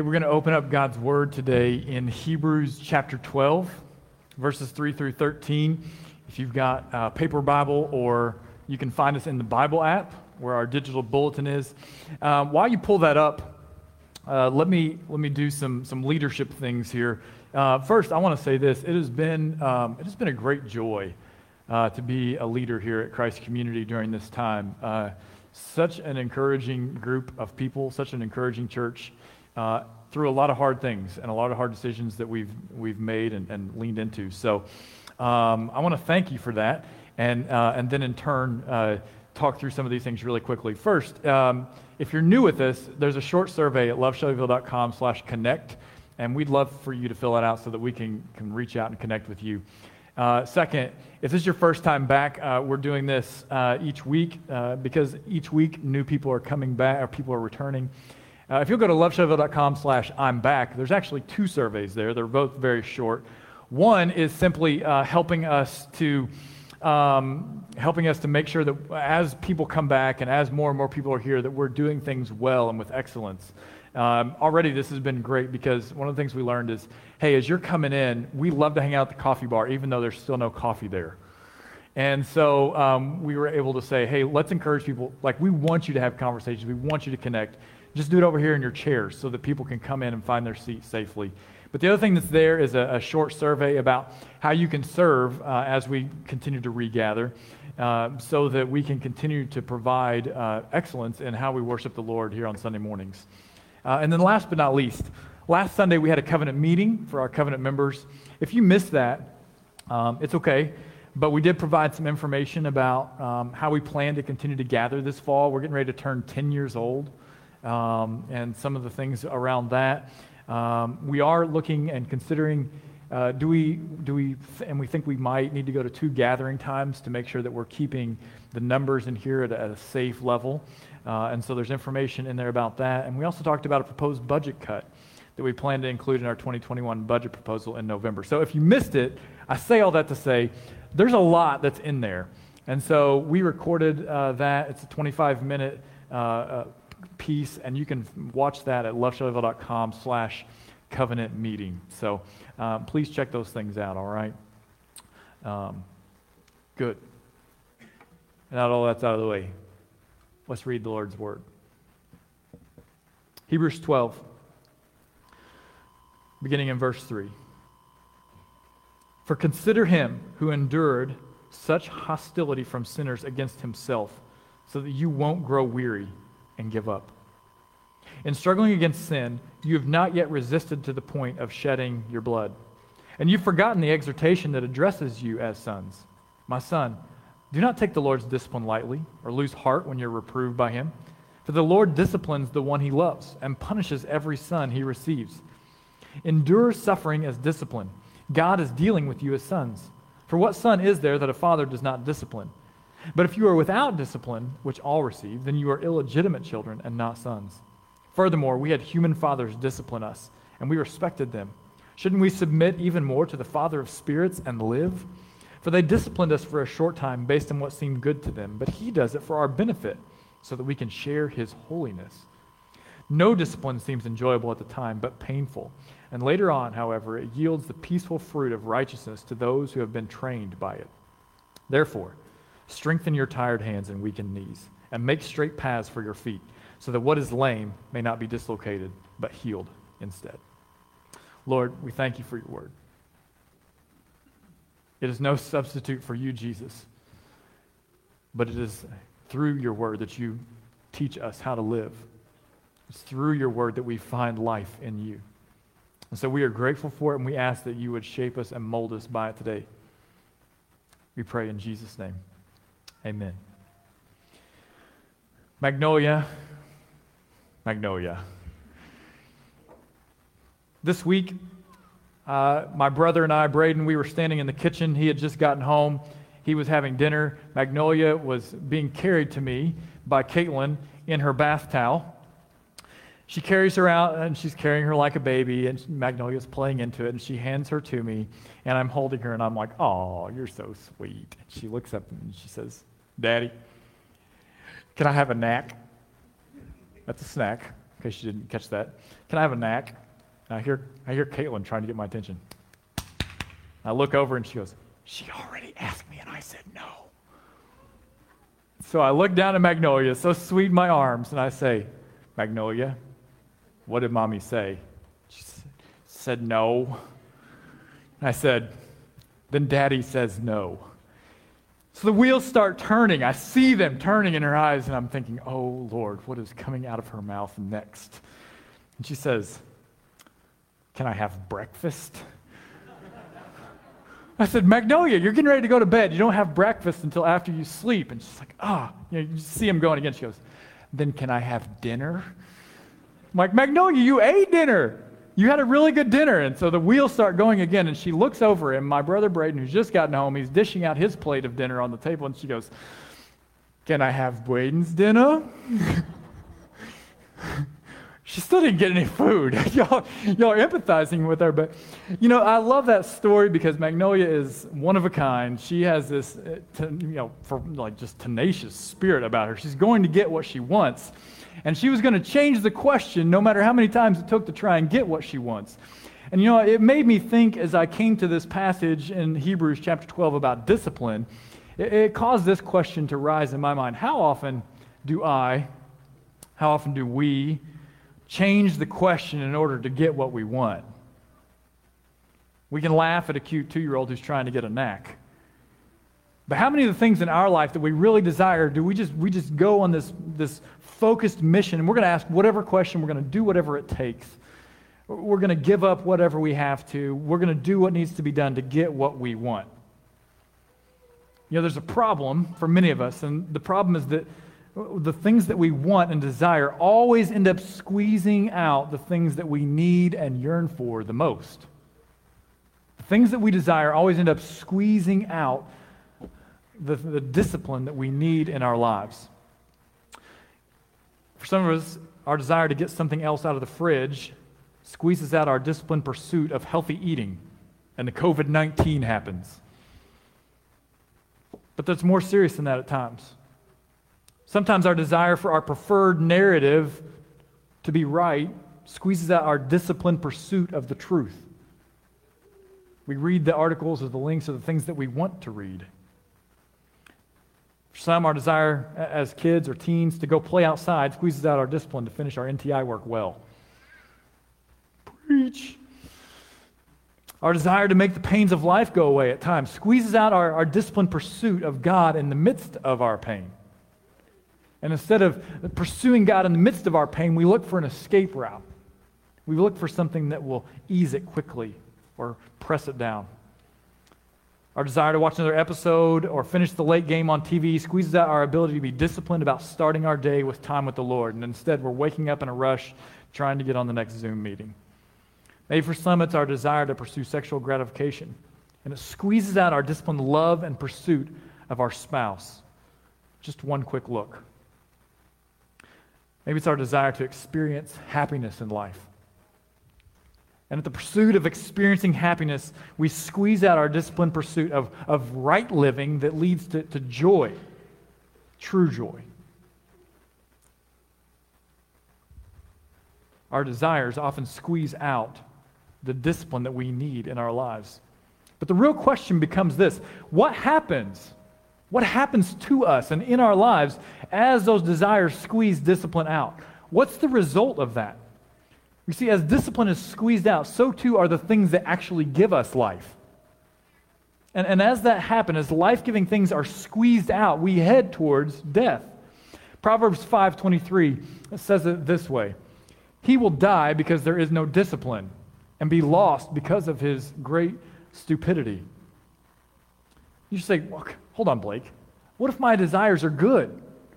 Hey, we're going to open up God's Word today in Hebrews chapter 12, verses 3 through 13. If you've got a paper Bible, or you can find us in the Bible app where our digital bulletin is. Um, while you pull that up, uh, let, me, let me do some, some leadership things here. Uh, first, I want to say this it has been, um, it has been a great joy uh, to be a leader here at Christ Community during this time. Uh, such an encouraging group of people, such an encouraging church uh, through a lot of hard things and a lot of hard decisions that we've, we've made and, and leaned into. So um, I want to thank you for that. And, uh, and then in turn, uh, talk through some of these things really quickly. First, um, if you're new with us, there's a short survey at loveshelbyville.com slash connect. And we'd love for you to fill that out so that we can, can reach out and connect with you. Uh, second, if this is your first time back, uh, we're doing this uh, each week uh, because each week new people are coming back or people are returning. Uh, if you'll go to loveshelbyville.com slash I'm back, there's actually two surveys there. They're both very short. One is simply uh, helping us to um, helping us to make sure that as people come back and as more and more people are here, that we're doing things well and with excellence. Um, already, this has been great because one of the things we learned is hey, as you're coming in, we love to hang out at the coffee bar, even though there's still no coffee there. And so um, we were able to say, hey, let's encourage people. Like, we want you to have conversations, we want you to connect. Just do it over here in your chairs so that people can come in and find their seat safely. But the other thing that's there is a, a short survey about how you can serve uh, as we continue to regather uh, so that we can continue to provide uh, excellence in how we worship the Lord here on Sunday mornings. Uh, and then, last but not least, last Sunday we had a covenant meeting for our covenant members. If you missed that, um, it's okay. But we did provide some information about um, how we plan to continue to gather this fall. We're getting ready to turn 10 years old um, and some of the things around that. Um, we are looking and considering uh, do we, do we, th- and we think we might need to go to two gathering times to make sure that we're keeping the numbers in here at a, at a safe level. Uh, and so there's information in there about that. And we also talked about a proposed budget cut that we plan to include in our 2021 budget proposal in November. So if you missed it, I say all that to say there's a lot that's in there. And so we recorded uh, that. It's a 25 minute uh, uh piece, and you can watch that at loveshelbyville.com slash covenant meeting. So um, please check those things out, all right? Um, good. Now all that's out of the way, let's read the Lord's word. Hebrews 12, beginning in verse 3. For consider him who endured such hostility from sinners against himself, so that you won't grow weary and give up. In struggling against sin, you have not yet resisted to the point of shedding your blood. And you've forgotten the exhortation that addresses you as sons. My son, do not take the Lord's discipline lightly or lose heart when you're reproved by him. For the Lord disciplines the one he loves and punishes every son he receives. Endure suffering as discipline. God is dealing with you as sons. For what son is there that a father does not discipline? But if you are without discipline, which all receive, then you are illegitimate children and not sons. Furthermore, we had human fathers discipline us, and we respected them. Shouldn't we submit even more to the Father of spirits and live? For they disciplined us for a short time based on what seemed good to them, but He does it for our benefit, so that we can share His holiness. No discipline seems enjoyable at the time, but painful. And later on, however, it yields the peaceful fruit of righteousness to those who have been trained by it. Therefore, Strengthen your tired hands and weakened knees, and make straight paths for your feet, so that what is lame may not be dislocated, but healed instead. Lord, we thank you for your word. It is no substitute for you, Jesus, but it is through your word that you teach us how to live. It's through your word that we find life in you. And so we are grateful for it, and we ask that you would shape us and mold us by it today. We pray in Jesus' name. Amen. Magnolia, Magnolia. This week, uh, my brother and I, Braden, we were standing in the kitchen. He had just gotten home. He was having dinner. Magnolia was being carried to me by Caitlin in her bath towel. She carries her out and she's carrying her like a baby, and Magnolia's playing into it, and she hands her to me, and I'm holding her, and I'm like, Oh, you're so sweet. She looks up and she says, Daddy, can I have a knack? That's a snack. in case you didn't catch that. Can I have a knack? And I hear, I hear Caitlin trying to get my attention. I look over and she goes, She already asked me, and I said no. So I look down at Magnolia, so sweet in my arms, and I say, Magnolia, what did mommy say? She said no. And I said, Then daddy says no. So the wheels start turning. I see them turning in her eyes, and I'm thinking, oh Lord, what is coming out of her mouth next? And she says, Can I have breakfast? I said, Magnolia, you're getting ready to go to bed. You don't have breakfast until after you sleep. And she's like, ah, oh. you, know, you see him going again. She goes, Then can I have dinner? I'm like, Magnolia, you ate dinner. You had a really good dinner. And so the wheels start going again. And she looks over, and my brother Braden, who's just gotten home, he's dishing out his plate of dinner on the table. And she goes, Can I have Braden's dinner? she still didn't get any food. y'all, y'all are empathizing with her. But, you know, I love that story because Magnolia is one of a kind. She has this, uh, you know, for like just tenacious spirit about her. She's going to get what she wants. And she was going to change the question no matter how many times it took to try and get what she wants. And you know, it made me think as I came to this passage in Hebrews chapter 12 about discipline, it, it caused this question to rise in my mind. How often do I, how often do we change the question in order to get what we want? We can laugh at a cute two year old who's trying to get a knack. But how many of the things in our life that we really desire do we just we just go on this this focused mission and we're going to ask whatever question, we're going to do whatever it takes. We're going to give up whatever we have to. We're going to do what needs to be done to get what we want. You know, there's a problem for many of us, and the problem is that the things that we want and desire always end up squeezing out the things that we need and yearn for the most. The things that we desire always end up squeezing out the, the discipline that we need in our lives. For some of us, our desire to get something else out of the fridge squeezes out our disciplined pursuit of healthy eating, and the COVID 19 happens. But that's more serious than that at times. Sometimes our desire for our preferred narrative to be right squeezes out our disciplined pursuit of the truth. We read the articles or the links or the things that we want to read. For some, our desire as kids or teens to go play outside squeezes out our discipline to finish our NTI work well. Preach. Our desire to make the pains of life go away at times squeezes out our, our disciplined pursuit of God in the midst of our pain. And instead of pursuing God in the midst of our pain, we look for an escape route. We look for something that will ease it quickly or press it down. Our desire to watch another episode or finish the late game on TV squeezes out our ability to be disciplined about starting our day with time with the Lord. And instead, we're waking up in a rush trying to get on the next Zoom meeting. Maybe for some, it's our desire to pursue sexual gratification. And it squeezes out our disciplined love and pursuit of our spouse. Just one quick look. Maybe it's our desire to experience happiness in life. And at the pursuit of experiencing happiness, we squeeze out our disciplined pursuit of, of right living that leads to, to joy, true joy. Our desires often squeeze out the discipline that we need in our lives. But the real question becomes this what happens? What happens to us and in our lives as those desires squeeze discipline out? What's the result of that? You see, as discipline is squeezed out, so too are the things that actually give us life. And, and as that happens, as life giving things are squeezed out, we head towards death. Proverbs 5:23 says it this way: He will die because there is no discipline, and be lost because of his great stupidity. You say, well, hold on, Blake. What if my desires are good?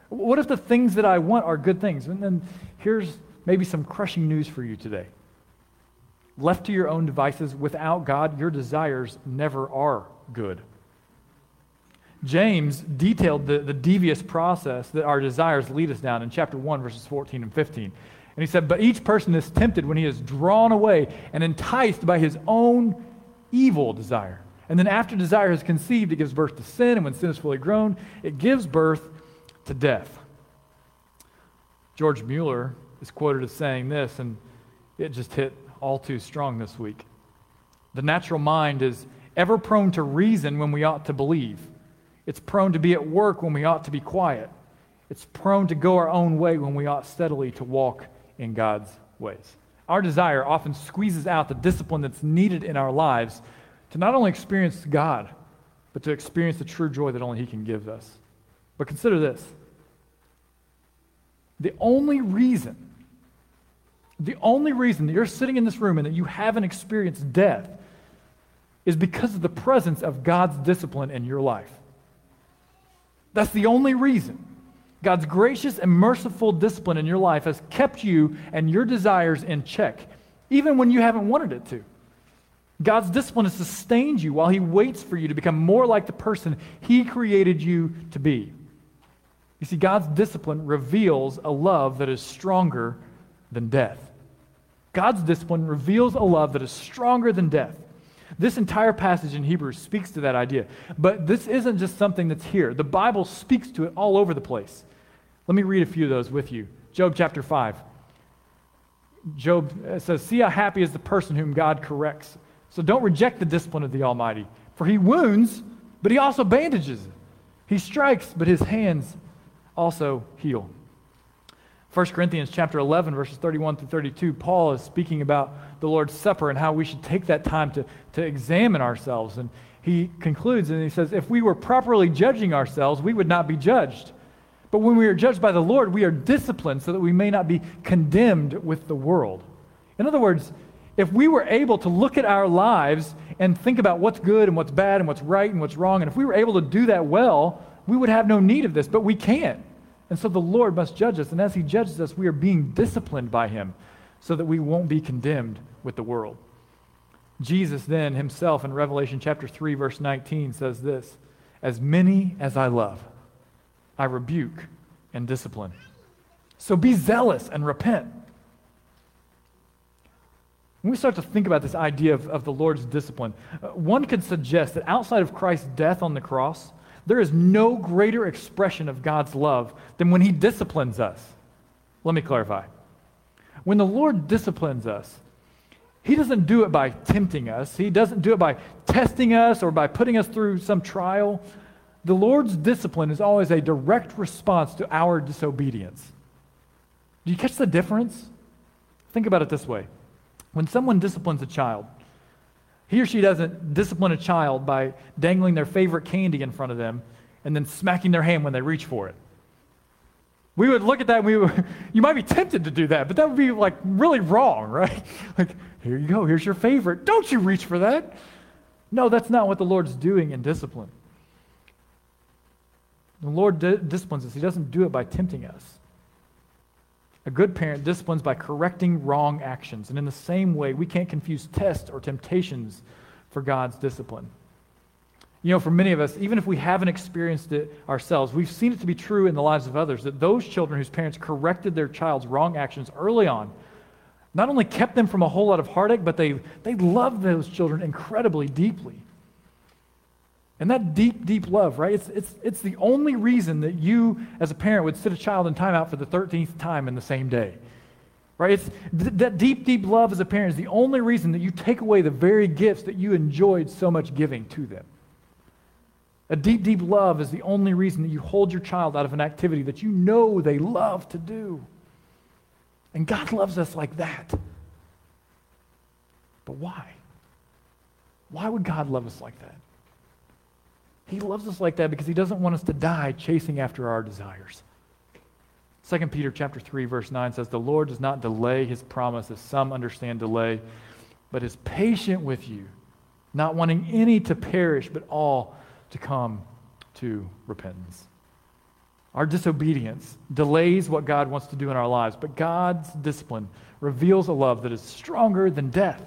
What if the things that I want are good things? And then here's maybe some crushing news for you today. Left to your own devices without God, your desires never are good. James detailed the, the devious process that our desires lead us down in chapter 1, verses 14 and 15. And he said, But each person is tempted when he is drawn away and enticed by his own evil desire. And then after desire is conceived, it gives birth to sin. And when sin is fully grown, it gives birth to death. George Mueller is quoted as saying this, and it just hit all too strong this week. The natural mind is ever prone to reason when we ought to believe. It's prone to be at work when we ought to be quiet. It's prone to go our own way when we ought steadily to walk in God's ways. Our desire often squeezes out the discipline that's needed in our lives to not only experience God, but to experience the true joy that only He can give us. But consider this the only reason, the only reason that you're sitting in this room and that you haven't experienced death is because of the presence of God's discipline in your life. That's the only reason. God's gracious and merciful discipline in your life has kept you and your desires in check, even when you haven't wanted it to. God's discipline has sustained you while He waits for you to become more like the person He created you to be. You see, God's discipline reveals a love that is stronger than death. God's discipline reveals a love that is stronger than death. This entire passage in Hebrews speaks to that idea. But this isn't just something that's here, the Bible speaks to it all over the place. Let me read a few of those with you. Job chapter 5. Job uh, says, See how happy is the person whom God corrects. So don't reject the discipline of the Almighty, for he wounds, but he also bandages. He strikes, but his hands also heal. 1 Corinthians chapter 11, verses 31 through 32, Paul is speaking about the Lord's Supper and how we should take that time to, to examine ourselves. And he concludes and he says, If we were properly judging ourselves, we would not be judged. But when we are judged by the Lord, we are disciplined so that we may not be condemned with the world. In other words, if we were able to look at our lives and think about what's good and what's bad and what's right and what's wrong, and if we were able to do that well, we would have no need of this, but we can't. And so the Lord must judge us. And as He judges us, we are being disciplined by Him so that we won't be condemned with the world. Jesus then himself in Revelation chapter 3, verse 19 says this As many as I love, I rebuke and discipline. So be zealous and repent. When we start to think about this idea of, of the Lord's discipline, uh, one could suggest that outside of Christ's death on the cross, there is no greater expression of God's love than when He disciplines us. Let me clarify. When the Lord disciplines us, He doesn't do it by tempting us, He doesn't do it by testing us or by putting us through some trial. The Lord's discipline is always a direct response to our disobedience. Do you catch the difference? Think about it this way. When someone disciplines a child, he or she doesn't discipline a child by dangling their favorite candy in front of them and then smacking their hand when they reach for it. We would look at that and we would, you might be tempted to do that, but that would be like really wrong, right? Like, here you go, here's your favorite. Don't you reach for that. No, that's not what the Lord's doing in discipline. The Lord di- disciplines us, He doesn't do it by tempting us. A good parent disciplines by correcting wrong actions. And in the same way, we can't confuse tests or temptations for God's discipline. You know, for many of us, even if we haven't experienced it ourselves, we've seen it to be true in the lives of others that those children whose parents corrected their child's wrong actions early on not only kept them from a whole lot of heartache, but they, they loved those children incredibly deeply. And that deep, deep love, right? It's, it's, it's the only reason that you, as a parent, would sit a child in timeout for the 13th time in the same day. Right? It's, th- that deep, deep love as a parent is the only reason that you take away the very gifts that you enjoyed so much giving to them. A deep, deep love is the only reason that you hold your child out of an activity that you know they love to do. And God loves us like that. But why? Why would God love us like that? He loves us like that because he doesn't want us to die chasing after our desires. 2 Peter chapter 3 verse 9 says the Lord does not delay his promise as some understand delay, but is patient with you, not wanting any to perish but all to come to repentance. Our disobedience delays what God wants to do in our lives, but God's discipline reveals a love that is stronger than death.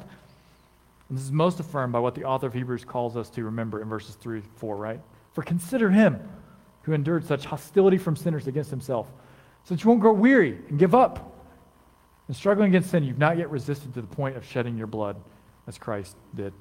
And this is most affirmed by what the author of Hebrews calls us to remember in verses 3 4, right? For consider him who endured such hostility from sinners against himself, so that you won't grow weary and give up. In struggling against sin, you've not yet resisted to the point of shedding your blood as Christ did.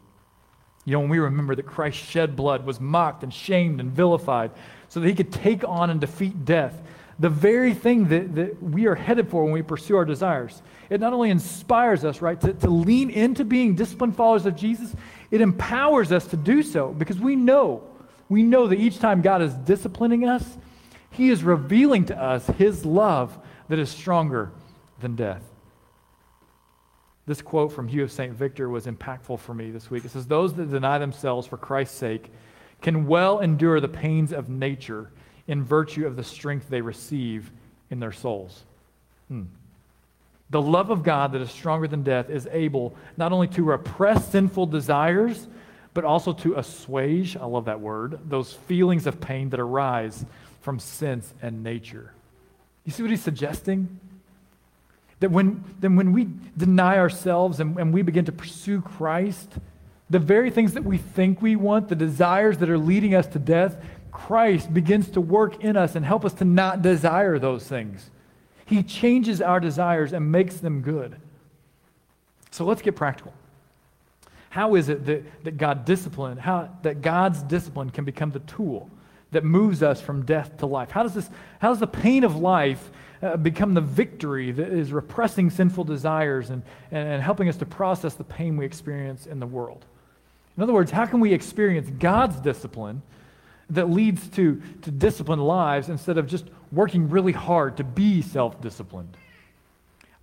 You know, when we remember that Christ shed blood, was mocked and shamed and vilified, so that he could take on and defeat death, the very thing that, that we are headed for when we pursue our desires. It not only inspires us, right, to, to lean into being disciplined followers of Jesus, it empowers us to do so because we know, we know that each time God is disciplining us, He is revealing to us His love that is stronger than death. This quote from Hugh of St. Victor was impactful for me this week. It says, Those that deny themselves for Christ's sake can well endure the pains of nature in virtue of the strength they receive in their souls. Hmm. The love of God that is stronger than death is able not only to repress sinful desires, but also to assuage, I love that word, those feelings of pain that arise from sense and nature. You see what he's suggesting? That when, then when we deny ourselves and, and we begin to pursue Christ, the very things that we think we want, the desires that are leading us to death, Christ begins to work in us and help us to not desire those things. He changes our desires and makes them good. So let's get practical. How is it that, that God discipline, how that God's discipline can become the tool that moves us from death to life? How does this, how does the pain of life uh, become the victory that is repressing sinful desires and, and, and helping us to process the pain we experience in the world? In other words, how can we experience God's discipline that leads to, to disciplined lives instead of just working really hard to be self disciplined?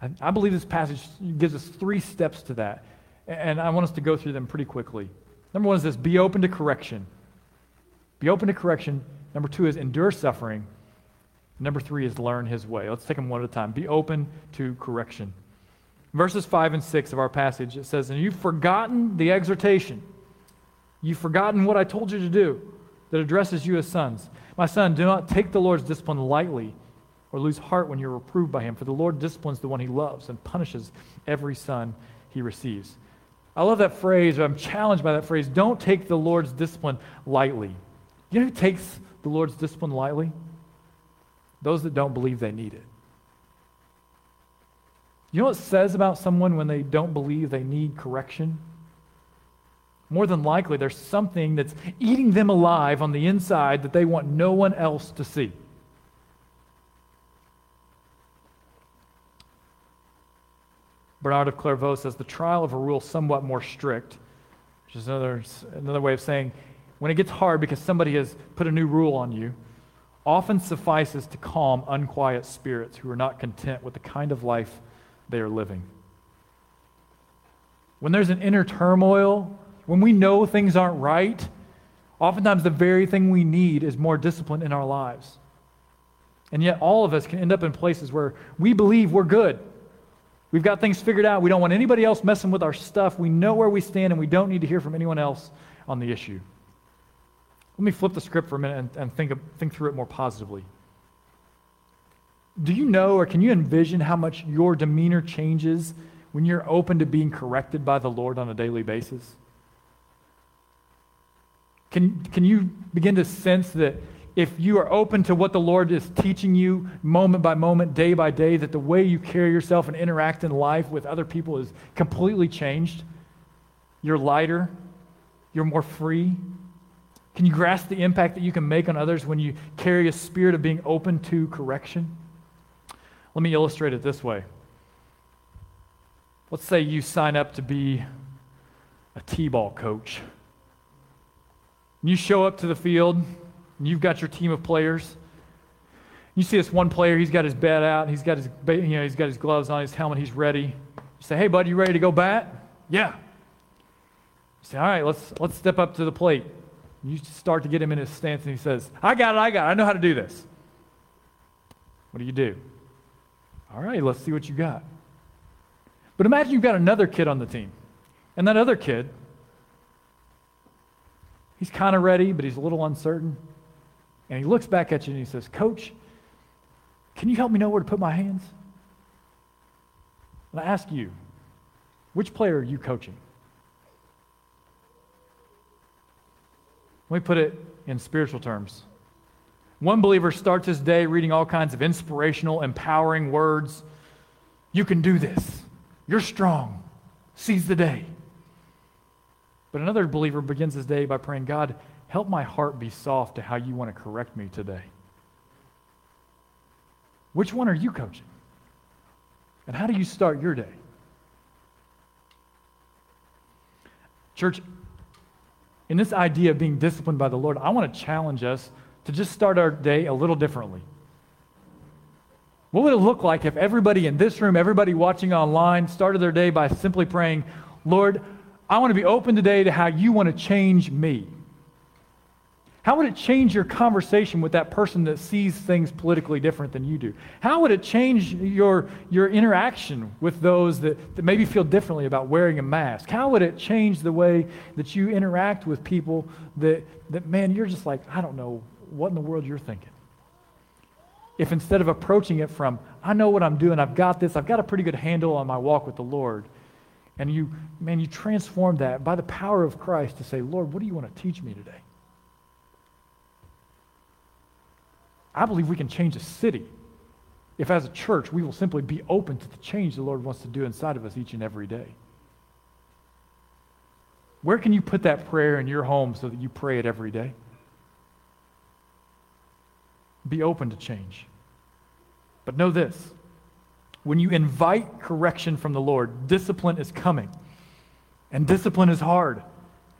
I, I believe this passage gives us three steps to that, and I want us to go through them pretty quickly. Number one is this be open to correction. Be open to correction. Number two is endure suffering. Number three is learn his way. Let's take them one at a time. Be open to correction. Verses 5 and 6 of our passage, it says, And you've forgotten the exhortation. You've forgotten what I told you to do that addresses you as sons. My son, do not take the Lord's discipline lightly or lose heart when you're reproved by him, for the Lord disciplines the one he loves and punishes every son he receives. I love that phrase, I'm challenged by that phrase. Don't take the Lord's discipline lightly. You know who takes the Lord's discipline lightly? Those that don't believe they need it. You know what it says about someone when they don't believe they need correction? More than likely, there's something that's eating them alive on the inside that they want no one else to see. Bernard of Clairvaux says the trial of a rule somewhat more strict, which is another, another way of saying when it gets hard because somebody has put a new rule on you, often suffices to calm unquiet spirits who are not content with the kind of life they are living. When there's an inner turmoil, when we know things aren't right, oftentimes the very thing we need is more discipline in our lives. And yet, all of us can end up in places where we believe we're good. We've got things figured out. We don't want anybody else messing with our stuff. We know where we stand, and we don't need to hear from anyone else on the issue. Let me flip the script for a minute and, and think, think through it more positively. Do you know or can you envision how much your demeanor changes when you're open to being corrected by the Lord on a daily basis? Can, can you begin to sense that if you are open to what the Lord is teaching you moment by moment, day by day, that the way you carry yourself and interact in life with other people is completely changed? You're lighter, you're more free. Can you grasp the impact that you can make on others when you carry a spirit of being open to correction? Let me illustrate it this way. Let's say you sign up to be a T ball coach. You show up to the field, and you've got your team of players. You see this one player, he's got his bat out, he's got his, you know, he's got his gloves on, his helmet, he's ready. You say, hey, bud, you ready to go bat? Yeah. You say, all right, let's, let's step up to the plate. You start to get him in his stance, and he says, I got it, I got it, I know how to do this. What do you do? All right, let's see what you got. But imagine you've got another kid on the team, and that other kid He's kind of ready, but he's a little uncertain. And he looks back at you and he says, Coach, can you help me know where to put my hands? And I ask you, which player are you coaching? Let me put it in spiritual terms. One believer starts his day reading all kinds of inspirational, empowering words. You can do this. You're strong. Seize the day. But another believer begins his day by praying, God, help my heart be soft to how you want to correct me today. Which one are you coaching? And how do you start your day? Church, in this idea of being disciplined by the Lord, I want to challenge us to just start our day a little differently. What would it look like if everybody in this room, everybody watching online, started their day by simply praying, Lord, I want to be open today to how you want to change me? How would it change your conversation with that person that sees things politically different than you do? How would it change your, your interaction with those that, that maybe feel differently about wearing a mask? How would it change the way that you interact with people that, that man, you're just like, I don't know what in the world you're thinking? If instead of approaching it from, I know what I'm doing, I've got this, I've got a pretty good handle on my walk with the Lord, and you, man, you transform that by the power of Christ to say, Lord, what do you want to teach me today? I believe we can change a city if, as a church, we will simply be open to the change the Lord wants to do inside of us each and every day. Where can you put that prayer in your home so that you pray it every day? Be open to change. But know this when you invite correction from the Lord, discipline is coming. And discipline is hard.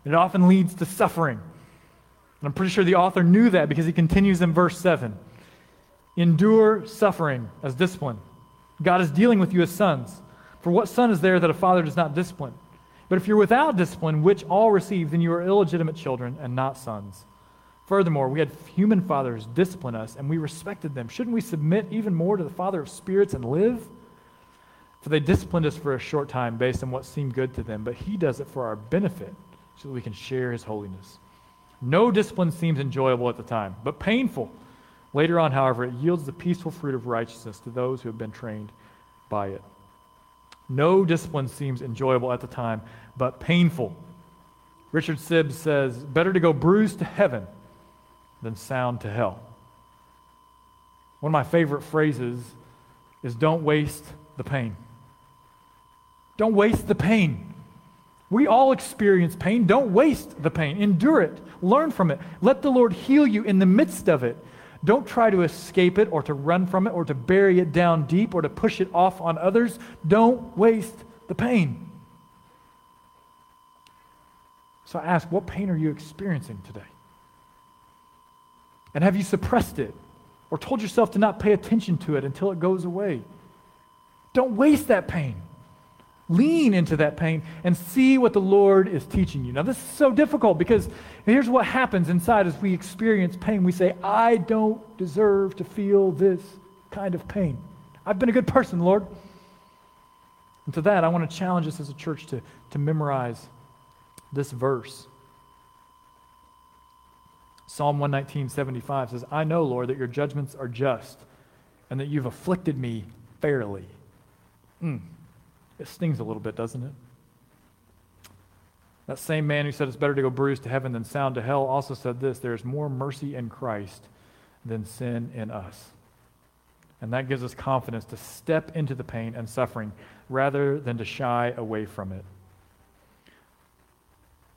It often leads to suffering. And I'm pretty sure the author knew that because he continues in verse 7. Endure suffering as discipline. God is dealing with you as sons. For what son is there that a father does not discipline? But if you're without discipline, which all receive, then you are illegitimate children and not sons. Furthermore, we had human fathers discipline us, and we respected them. Shouldn't we submit even more to the Father of spirits and live? For they disciplined us for a short time based on what seemed good to them, but He does it for our benefit so that we can share His holiness. No discipline seems enjoyable at the time, but painful. Later on, however, it yields the peaceful fruit of righteousness to those who have been trained by it. No discipline seems enjoyable at the time, but painful. Richard Sibbes says, Better to go bruised to heaven than sound to hell. One of my favorite phrases is don't waste the pain. Don't waste the pain. We all experience pain. Don't waste the pain. Endure it. Learn from it. Let the Lord heal you in the midst of it. Don't try to escape it or to run from it or to bury it down deep or to push it off on others. Don't waste the pain. So I ask, what pain are you experiencing today? And have you suppressed it or told yourself to not pay attention to it until it goes away? Don't waste that pain. Lean into that pain and see what the Lord is teaching you. Now, this is so difficult because here's what happens inside as we experience pain. We say, I don't deserve to feel this kind of pain. I've been a good person, Lord. And to that, I want to challenge us as a church to, to memorize this verse. Psalm 119, 75 says, I know, Lord, that your judgments are just and that you've afflicted me fairly. Mm. It stings a little bit, doesn't it? That same man who said it's better to go bruised to heaven than sound to hell also said this there is more mercy in Christ than sin in us. And that gives us confidence to step into the pain and suffering rather than to shy away from it.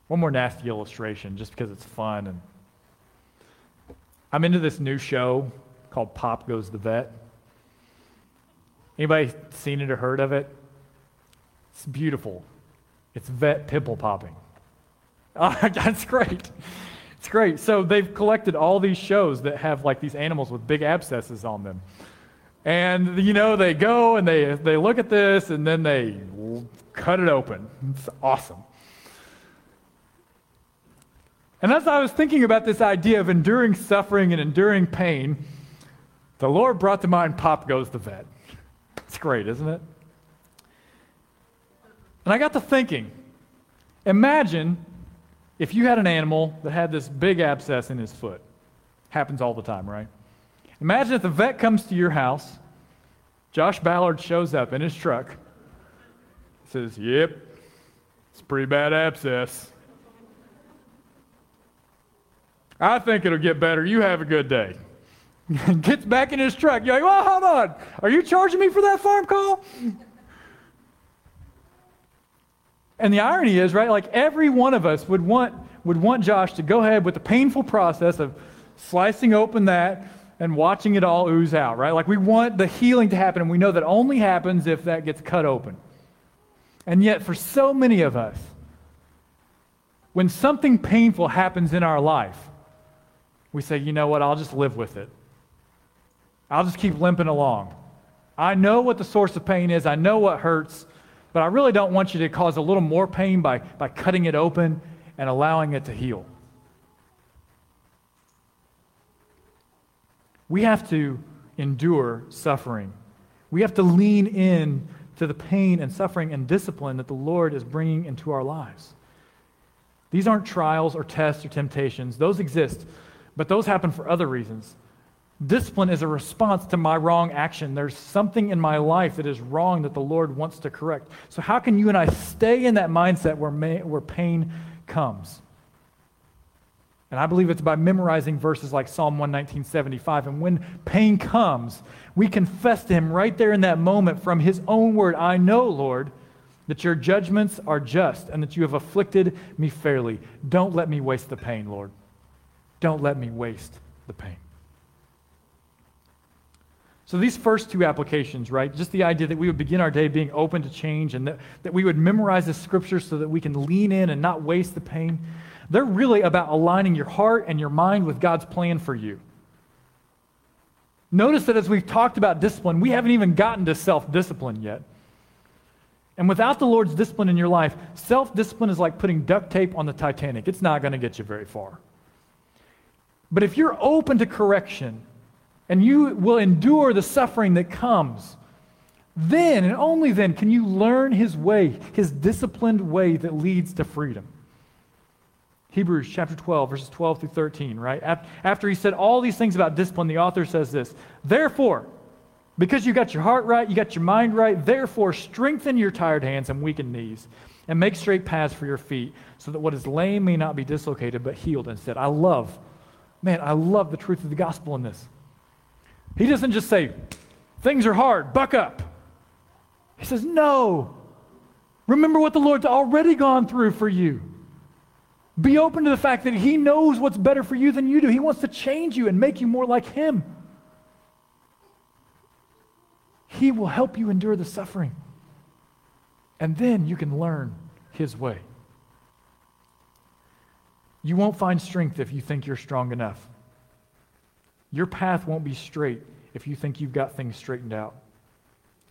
One more nasty illustration, just because it's fun. And I'm into this new show called Pop Goes the Vet. Anybody seen it or heard of it? It's beautiful. It's vet pimple popping. Oh, that's great. It's great. So they've collected all these shows that have like these animals with big abscesses on them. And you know, they go and they they look at this and then they cut it open. It's awesome. And as I was thinking about this idea of enduring suffering and enduring pain, the Lord brought to mind Pop Goes the Vet. It's great, isn't it? And I got to thinking imagine if you had an animal that had this big abscess in his foot. Happens all the time, right? Imagine if the vet comes to your house, Josh Ballard shows up in his truck, says, Yep, it's a pretty bad abscess. I think it'll get better. You have a good day. Gets back in his truck. You're like, well, hold on. Are you charging me for that farm call? And the irony is, right, like every one of us would want, would want Josh to go ahead with the painful process of slicing open that, and watching it all ooze out, right? Like we want the healing to happen, and we know that only happens if that gets cut open. And yet, for so many of us, when something painful happens in our life, we say, you know what, I'll just live with it. I'll just keep limping along. I know what the source of pain is, I know what hurts, but I really don't want you to cause a little more pain by, by cutting it open and allowing it to heal. We have to endure suffering. We have to lean in to the pain and suffering and discipline that the Lord is bringing into our lives. These aren't trials or tests or temptations. Those exist, but those happen for other reasons. Discipline is a response to my wrong action. There's something in my life that is wrong that the Lord wants to correct. So, how can you and I stay in that mindset where, may, where pain comes? And I believe it's by memorizing verses like Psalm 119.75. And when pain comes, we confess to him right there in that moment from his own word I know, Lord, that your judgments are just and that you have afflicted me fairly. Don't let me waste the pain, Lord. Don't let me waste the pain. So, these first two applications, right? Just the idea that we would begin our day being open to change and that, that we would memorize the scriptures so that we can lean in and not waste the pain. They're really about aligning your heart and your mind with God's plan for you. Notice that as we've talked about discipline, we haven't even gotten to self discipline yet. And without the Lord's discipline in your life, self discipline is like putting duct tape on the Titanic. It's not going to get you very far. But if you're open to correction and you will endure the suffering that comes, then and only then can you learn His way, His disciplined way that leads to freedom. Hebrews chapter 12, verses 12 through 13, right? After he said all these things about discipline, the author says this Therefore, because you got your heart right, you got your mind right, therefore strengthen your tired hands and weakened knees, and make straight paths for your feet, so that what is lame may not be dislocated, but healed instead. I love, man, I love the truth of the gospel in this. He doesn't just say, things are hard, buck up. He says, no. Remember what the Lord's already gone through for you. Be open to the fact that He knows what's better for you than you do. He wants to change you and make you more like Him. He will help you endure the suffering. And then you can learn His way. You won't find strength if you think you're strong enough. Your path won't be straight if you think you've got things straightened out.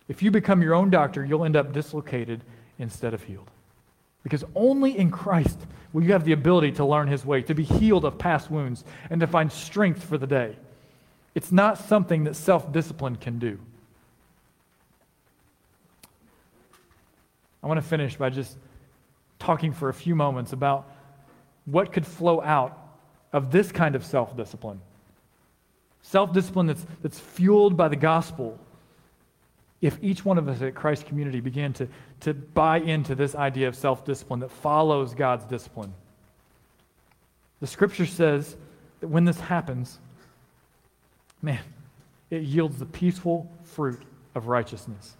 If you become your own doctor, you'll end up dislocated instead of healed. Because only in Christ will you have the ability to learn his way, to be healed of past wounds, and to find strength for the day. It's not something that self discipline can do. I want to finish by just talking for a few moments about what could flow out of this kind of self discipline. Self discipline that's, that's fueled by the gospel, if each one of us at Christ Community began to, to buy into this idea of self discipline that follows God's discipline. The scripture says that when this happens, man, it yields the peaceful fruit of righteousness.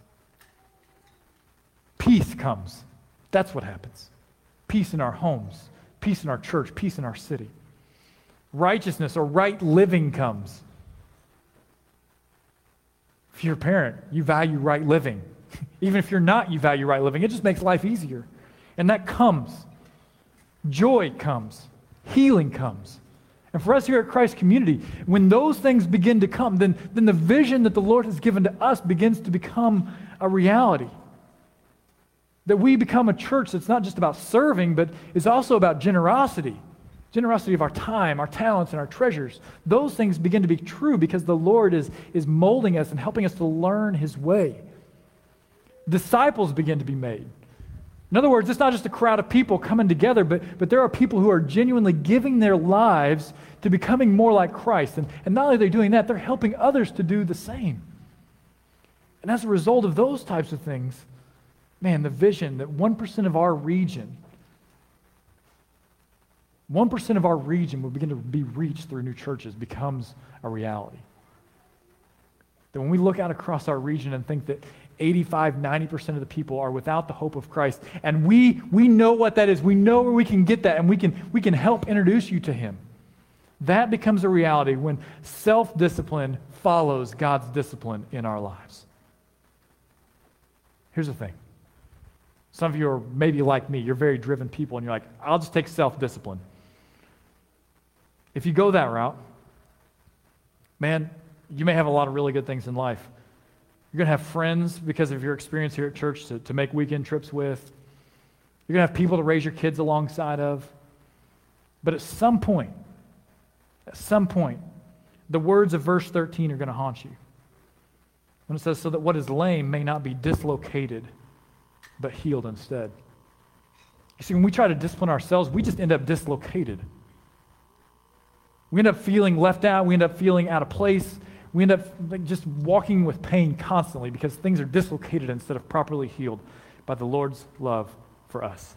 Peace comes. That's what happens. Peace in our homes, peace in our church, peace in our city. Righteousness or right living comes. If you're a parent, you value right living. Even if you're not, you value right living. It just makes life easier. And that comes. Joy comes. Healing comes. And for us here at Christ Community, when those things begin to come, then, then the vision that the Lord has given to us begins to become a reality. That we become a church that's not just about serving, but is also about generosity generosity of our time, our talents, and our treasures, those things begin to be true because the Lord is, is molding us and helping us to learn His way. Disciples begin to be made. In other words, it's not just a crowd of people coming together, but, but there are people who are genuinely giving their lives to becoming more like Christ. And, and not only are they doing that, they're helping others to do the same. And as a result of those types of things, man, the vision that 1% of our region 1% of our region will begin to be reached through new churches becomes a reality. That when we look out across our region and think that 85, 90% of the people are without the hope of Christ, and we, we know what that is, we know where we can get that, and we can, we can help introduce you to Him, That becomes a reality when self discipline follows God's discipline in our lives. Here's the thing some of you are maybe like me, you're very driven people, and you're like, I'll just take self discipline. If you go that route, man, you may have a lot of really good things in life. You're going to have friends because of your experience here at church to, to make weekend trips with. You're going to have people to raise your kids alongside of. But at some point, at some point, the words of verse 13 are going to haunt you. When it says, so that what is lame may not be dislocated, but healed instead. You see, when we try to discipline ourselves, we just end up dislocated. We end up feeling left out. We end up feeling out of place. We end up just walking with pain constantly because things are dislocated instead of properly healed by the Lord's love for us.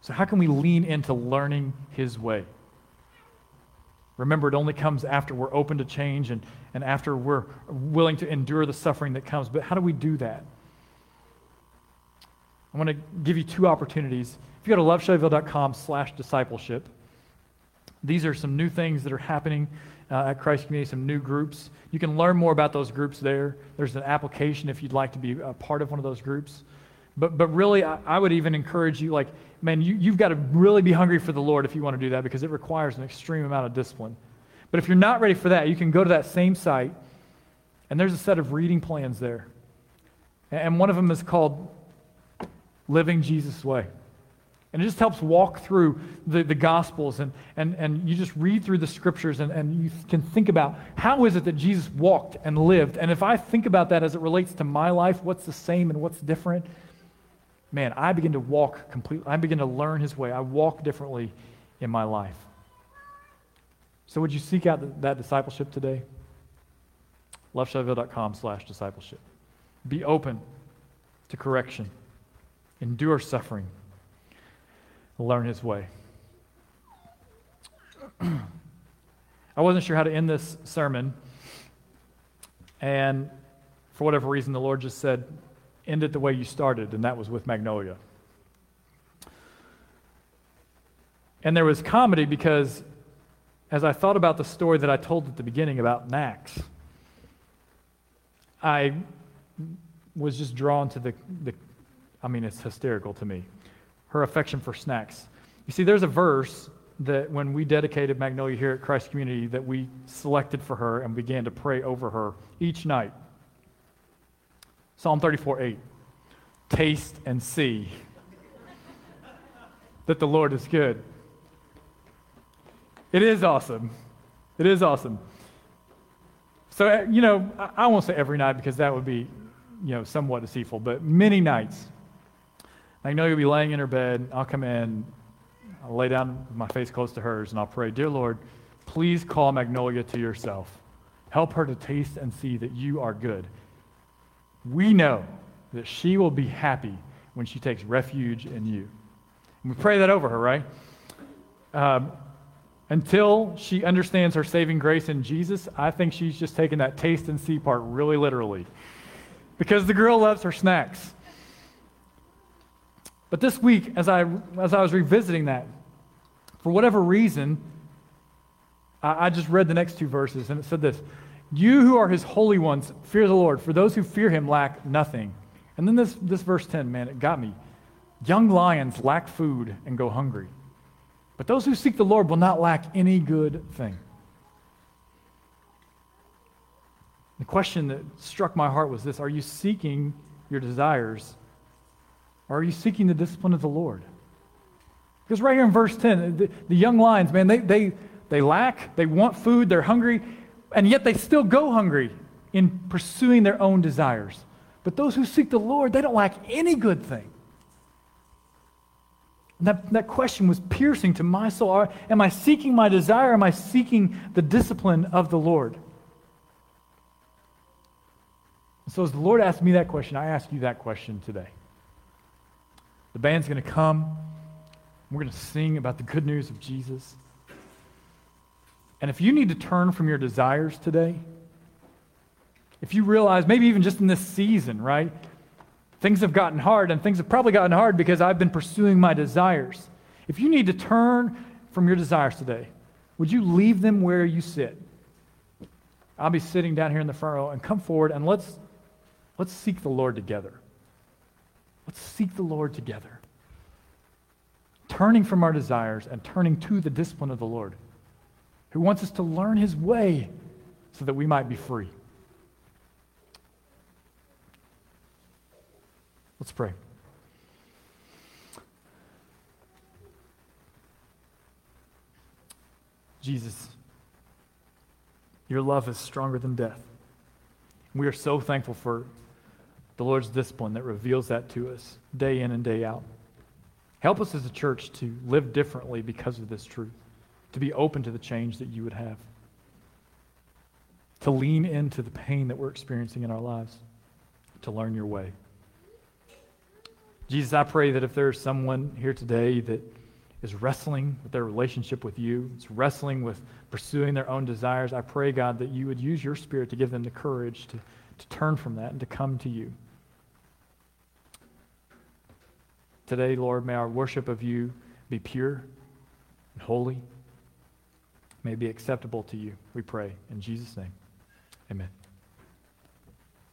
So, how can we lean into learning His way? Remember, it only comes after we're open to change and, and after we're willing to endure the suffering that comes. But how do we do that? I want to give you two opportunities. If you go to loveshelbyville.com slash discipleship, these are some new things that are happening uh, at Christ Community, some new groups. You can learn more about those groups there. There's an application if you'd like to be a part of one of those groups. But, but really, I, I would even encourage you, like, man, you, you've got to really be hungry for the Lord if you want to do that because it requires an extreme amount of discipline. But if you're not ready for that, you can go to that same site, and there's a set of reading plans there. And one of them is called Living Jesus' Way. And it just helps walk through the, the Gospels, and, and, and you just read through the Scriptures, and, and you can think about how is it that Jesus walked and lived. And if I think about that as it relates to my life, what's the same and what's different? Man, I begin to walk completely, I begin to learn his way. I walk differently in my life. So would you seek out that discipleship today? loveshelbyville.com slash discipleship. Be open to correction. Endure suffering. Learn his way. I wasn't sure how to end this sermon. And for whatever reason, the Lord just said, end it the way you started, and that was with Magnolia. And there was comedy because as I thought about the story that I told at the beginning about Max, I was just drawn to the, the I mean, it's hysterical to me, her affection for snacks. You see, there's a verse that when we dedicated Magnolia here at Christ Community that we selected for her and began to pray over her each night. Psalm 34 8. Taste and see that the Lord is good. It is awesome. It is awesome. So, uh, you know, I won't say every night because that would be, you know, somewhat deceitful, but many nights. I know you'll be laying in her bed. I'll come in, I'll lay down with my face close to hers, and I'll pray, Dear Lord, please call Magnolia to yourself. Help her to taste and see that you are good we know that she will be happy when she takes refuge in you. And we pray that over her, right? Um, until she understands her saving grace in Jesus, I think she's just taking that taste and see part really literally. Because the girl loves her snacks. But this week, as I, as I was revisiting that, for whatever reason, I, I just read the next two verses, and it said this you who are his holy ones, fear the Lord, for those who fear him lack nothing. And then this, this verse 10, man, it got me. Young lions lack food and go hungry, but those who seek the Lord will not lack any good thing. The question that struck my heart was this Are you seeking your desires, or are you seeking the discipline of the Lord? Because right here in verse 10, the, the young lions, man, they, they, they lack, they want food, they're hungry, and yet they still go hungry in pursuing their own desires. But those who seek the Lord, they don't lack any good thing. And that, that question was piercing to my soul. Am I seeking my desire? Am I seeking the discipline of the Lord? So, as the Lord asked me that question, I ask you that question today. The band's going to come. We're going to sing about the good news of Jesus. And if you need to turn from your desires today, if you realize, maybe even just in this season, right? Things have gotten hard, and things have probably gotten hard because I've been pursuing my desires. If you need to turn from your desires today, would you leave them where you sit? I'll be sitting down here in the front row and come forward and let's, let's seek the Lord together. Let's seek the Lord together. Turning from our desires and turning to the discipline of the Lord, who wants us to learn his way so that we might be free. Let's pray. Jesus, your love is stronger than death. We are so thankful for the Lord's discipline that reveals that to us day in and day out. Help us as a church to live differently because of this truth, to be open to the change that you would have, to lean into the pain that we're experiencing in our lives, to learn your way. Jesus, I pray that if there's someone here today that is wrestling with their relationship with you, is wrestling with pursuing their own desires, I pray, God, that you would use your spirit to give them the courage to, to turn from that and to come to you. Today, Lord, may our worship of you be pure and holy. May be acceptable to you, we pray. In Jesus' name, amen.